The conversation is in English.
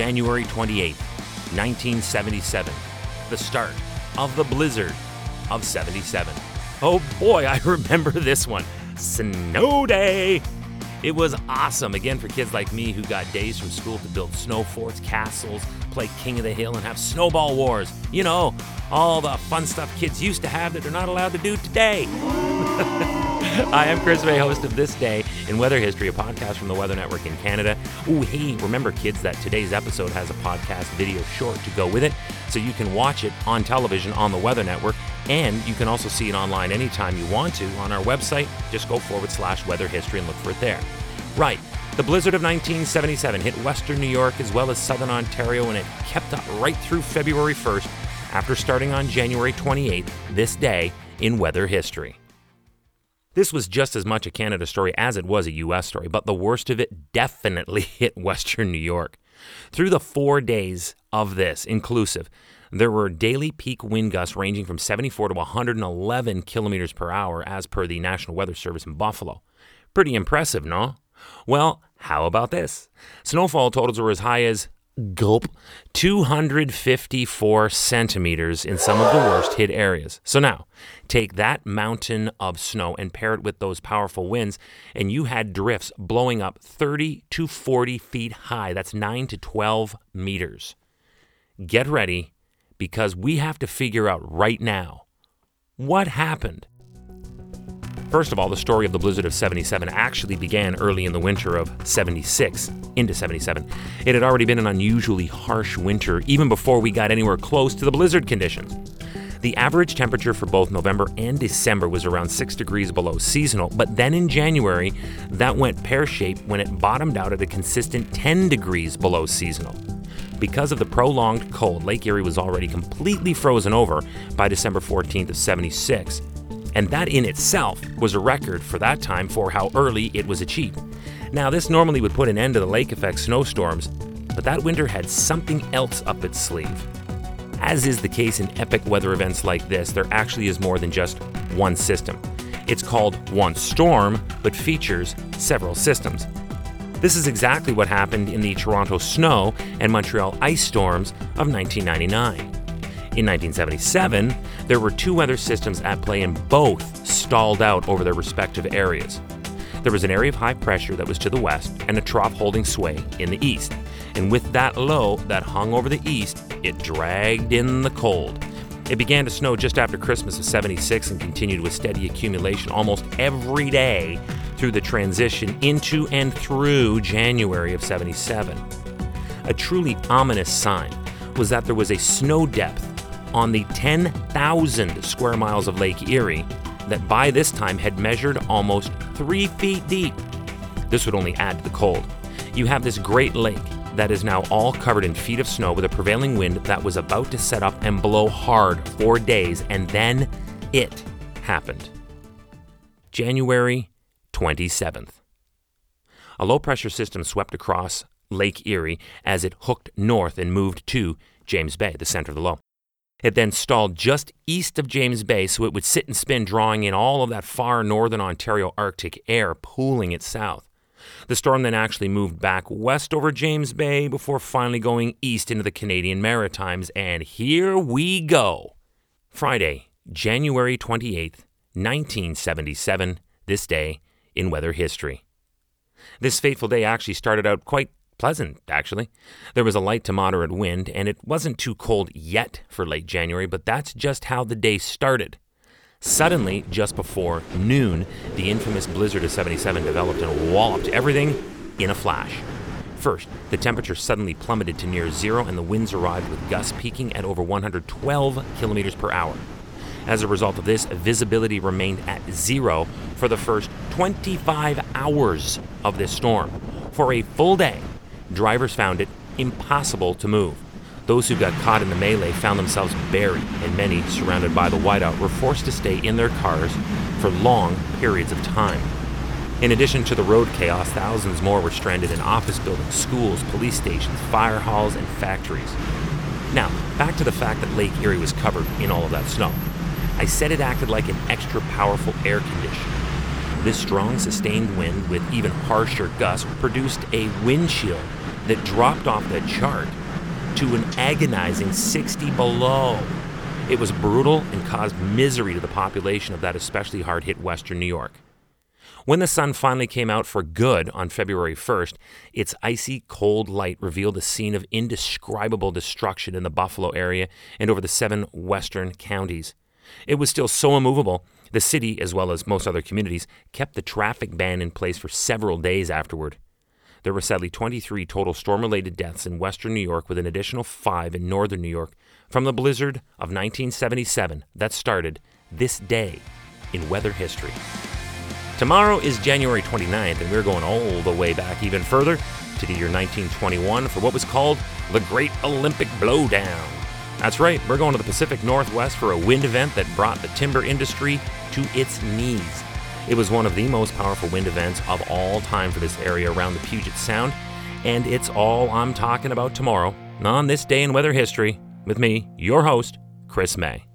January 28, 1977, the start of the blizzard of 77. Oh boy, I remember this one. Snow Day! It was awesome, again, for kids like me who got days from school to build snow forts, castles, play King of the Hill, and have snowball wars. You know, all the fun stuff kids used to have that they're not allowed to do today. Hi, I'm Chris May, host of This Day in Weather History, a podcast from the Weather Network in Canada. Ooh, hey, remember, kids, that today's episode has a podcast video short to go with it, so you can watch it on television on the Weather Network, and you can also see it online anytime you want to on our website. Just go forward slash weather history and look for it there. Right. The blizzard of 1977 hit western New York as well as southern Ontario, and it kept up right through February 1st after starting on January 28th, this day in weather history. This was just as much a Canada story as it was a US story, but the worst of it definitely hit Western New York. Through the four days of this, inclusive, there were daily peak wind gusts ranging from 74 to 111 kilometers per hour, as per the National Weather Service in Buffalo. Pretty impressive, no? Well, how about this? Snowfall totals were as high as gulp 254 centimeters in some of the worst hit areas. So now, take that mountain of snow and pair it with those powerful winds, and you had drifts blowing up 30 to 40 feet high. That's 9 to 12 meters. Get ready because we have to figure out right now what happened. First of all, the story of the blizzard of 77 actually began early in the winter of 76 into 77. It had already been an unusually harsh winter even before we got anywhere close to the blizzard conditions. The average temperature for both November and December was around 6 degrees below seasonal, but then in January, that went pear shaped when it bottomed out at a consistent 10 degrees below seasonal. Because of the prolonged cold, Lake Erie was already completely frozen over by December 14th of 76, and that in itself was a record for that time for how early it was achieved. Now, this normally would put an end to the lake effect snowstorms, but that winter had something else up its sleeve. As is the case in epic weather events like this, there actually is more than just one system. It's called one storm, but features several systems. This is exactly what happened in the Toronto snow and Montreal ice storms of 1999. In 1977, there were two weather systems at play and both stalled out over their respective areas. There was an area of high pressure that was to the west and a trough holding sway in the east. And with that low that hung over the east, it dragged in the cold. It began to snow just after Christmas of 76 and continued with steady accumulation almost every day through the transition into and through January of 77. A truly ominous sign was that there was a snow depth on the 10,000 square miles of Lake Erie that by this time had measured almost three feet deep. This would only add to the cold. You have this great lake that is now all covered in feet of snow with a prevailing wind that was about to set up and blow hard for days, and then it happened. January 27th. A low pressure system swept across Lake Erie as it hooked north and moved to James Bay, the center of the low. It then stalled just east of James Bay so it would sit and spin, drawing in all of that far northern Ontario Arctic air, pooling it south. The storm then actually moved back west over James Bay before finally going east into the Canadian Maritimes, and here we go. Friday, January 28th, 1977, this day in weather history. This fateful day actually started out quite pleasant, actually. There was a light to moderate wind, and it wasn't too cold yet for late January, but that's just how the day started. Suddenly, just before noon, the infamous blizzard of 77 developed and walloped everything in a flash. First, the temperature suddenly plummeted to near zero, and the winds arrived with gusts peaking at over 112 kilometers per hour. As a result of this, visibility remained at zero for the first 25 hours of this storm. For a full day, drivers found it impossible to move. Those who got caught in the melee found themselves buried, and many, surrounded by the whiteout, were forced to stay in their cars for long periods of time. In addition to the road chaos, thousands more were stranded in office buildings, schools, police stations, fire halls, and factories. Now, back to the fact that Lake Erie was covered in all of that snow. I said it acted like an extra powerful air conditioner. This strong, sustained wind with even harsher gusts produced a wind chill that dropped off the chart to an agonizing 60 below. It was brutal and caused misery to the population of that especially hard hit western New York. When the sun finally came out for good on February 1st, its icy cold light revealed a scene of indescribable destruction in the Buffalo area and over the seven western counties. It was still so immovable, the city, as well as most other communities, kept the traffic ban in place for several days afterward. There were sadly 23 total storm related deaths in western New York, with an additional five in northern New York from the blizzard of 1977 that started this day in weather history. Tomorrow is January 29th, and we're going all the way back even further to the year 1921 for what was called the Great Olympic Blowdown. That's right, we're going to the Pacific Northwest for a wind event that brought the timber industry to its knees. It was one of the most powerful wind events of all time for this area around the Puget Sound, and it's all I'm talking about tomorrow on this day in weather history with me, your host, Chris May.